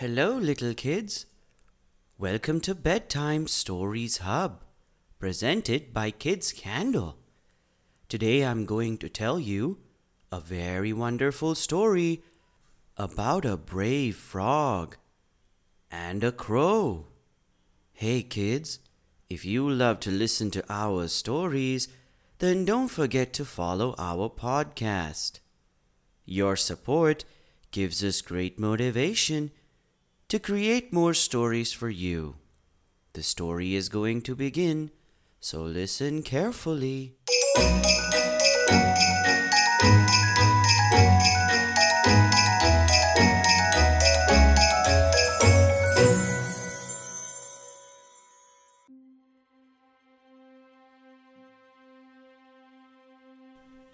Hello, little kids. Welcome to Bedtime Stories Hub, presented by Kids Candle. Today I'm going to tell you a very wonderful story about a brave frog and a crow. Hey, kids, if you love to listen to our stories, then don't forget to follow our podcast. Your support gives us great motivation to create more stories for you. The story is going to begin, so listen carefully.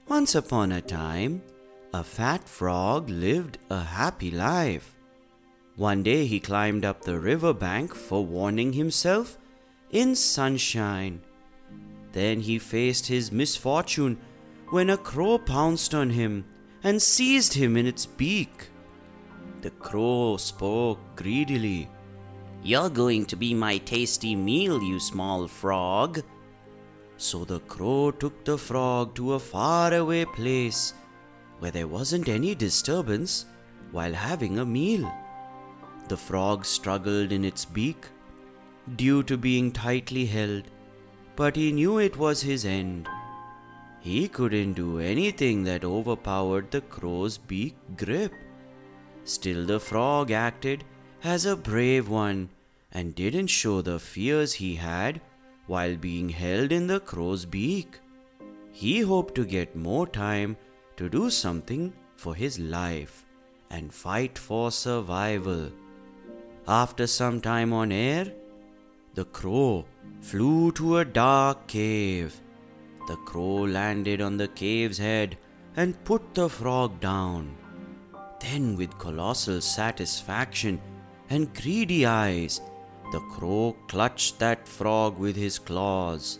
Once upon a time, a fat frog lived a happy life. One day he climbed up the river bank for warming himself in sunshine. Then he faced his misfortune when a crow pounced on him and seized him in its beak. The crow spoke greedily. You're going to be my tasty meal, you small frog. So the crow took the frog to a faraway place where there wasn't any disturbance while having a meal. The frog struggled in its beak due to being tightly held, but he knew it was his end. He couldn't do anything that overpowered the crow's beak grip. Still, the frog acted as a brave one and didn't show the fears he had while being held in the crow's beak. He hoped to get more time to do something for his life and fight for survival. After some time on air, the crow flew to a dark cave. The crow landed on the cave's head and put the frog down. Then, with colossal satisfaction and greedy eyes, the crow clutched that frog with his claws.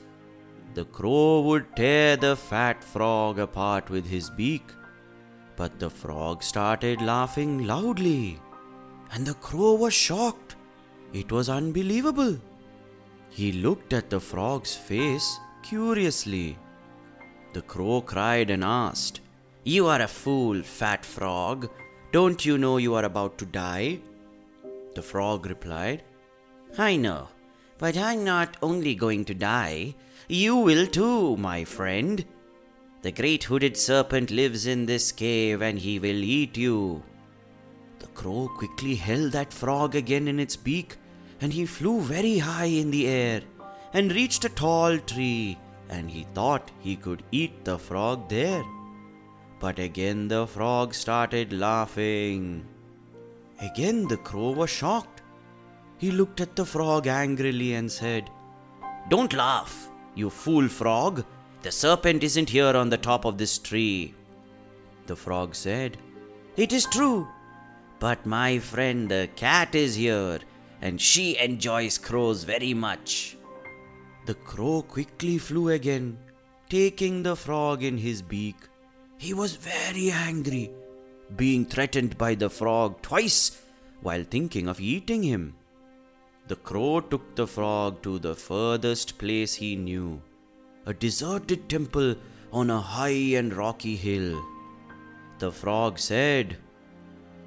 The crow would tear the fat frog apart with his beak, but the frog started laughing loudly and the crow was shocked. It was unbelievable. He looked at the frog's face curiously. The crow cried and asked, You are a fool, fat frog. Don't you know you are about to die? The frog replied, I know, but I'm not only going to die, you will too, my friend. The great hooded serpent lives in this cave and he will eat you. Crow quickly held that frog again in its beak, and he flew very high in the air and reached a tall tree, and he thought he could eat the frog there. But again the frog started laughing. Again the crow was shocked. He looked at the frog angrily and said, Don't laugh, you fool frog. The serpent isn't here on the top of this tree. The frog said, It is true. But my friend the cat is here, and she enjoys crows very much. The crow quickly flew again, taking the frog in his beak. He was very angry, being threatened by the frog twice while thinking of eating him. The crow took the frog to the furthest place he knew, a deserted temple on a high and rocky hill. The frog said,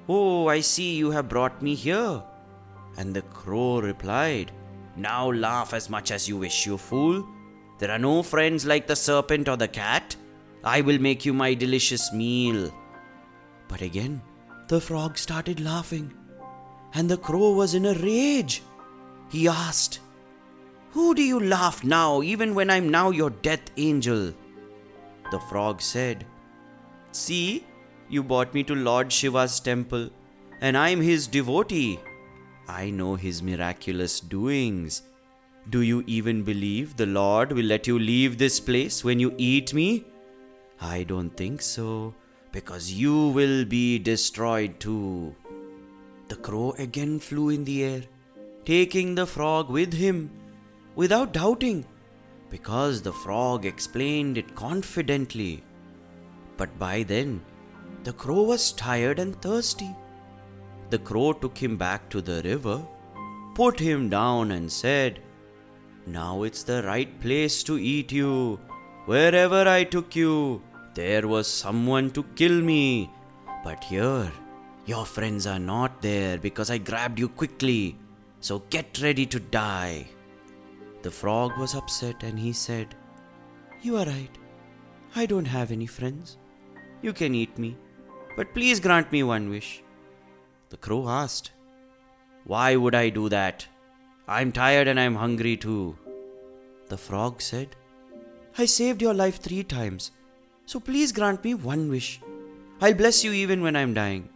Oh, I see you have brought me here. And the crow replied, Now laugh as much as you wish, you fool. There are no friends like the serpent or the cat. I will make you my delicious meal. But again, the frog started laughing, and the crow was in a rage. He asked, Who do you laugh now, even when I'm now your death angel? The frog said, See, you brought me to Lord Shiva's temple, and I am his devotee. I know his miraculous doings. Do you even believe the Lord will let you leave this place when you eat me? I don't think so, because you will be destroyed too. The crow again flew in the air, taking the frog with him, without doubting, because the frog explained it confidently. But by then, the crow was tired and thirsty. The crow took him back to the river, put him down, and said, Now it's the right place to eat you. Wherever I took you, there was someone to kill me. But here, your friends are not there because I grabbed you quickly. So get ready to die. The frog was upset and he said, You are right. I don't have any friends. You can eat me, but please grant me one wish. The crow asked, Why would I do that? I'm tired and I'm hungry too. The frog said, I saved your life three times, so please grant me one wish. I'll bless you even when I'm dying.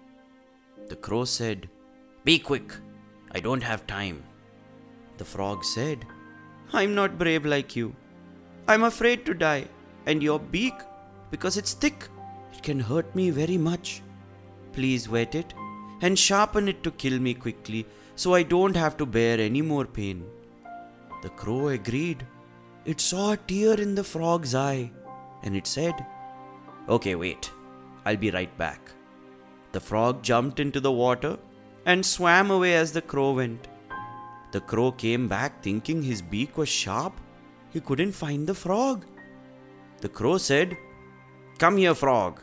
The crow said, Be quick, I don't have time. The frog said, I'm not brave like you. I'm afraid to die, and your beak, because it's thick, it can hurt me very much. Please wet it and sharpen it to kill me quickly so I don't have to bear any more pain. The crow agreed. It saw a tear in the frog's eye and it said, Okay, wait, I'll be right back. The frog jumped into the water and swam away as the crow went. The crow came back thinking his beak was sharp. He couldn't find the frog. The crow said, Come here, frog.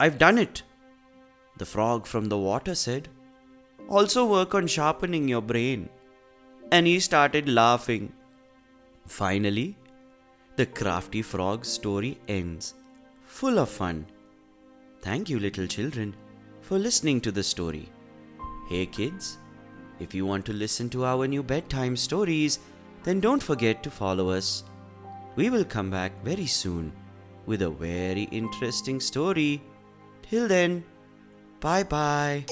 I've done it. The frog from the water said, Also work on sharpening your brain. And he started laughing. Finally, the crafty frog's story ends, full of fun. Thank you, little children, for listening to the story. Hey, kids, if you want to listen to our new bedtime stories, then don't forget to follow us. We will come back very soon with a very interesting story. Till then, bye bye.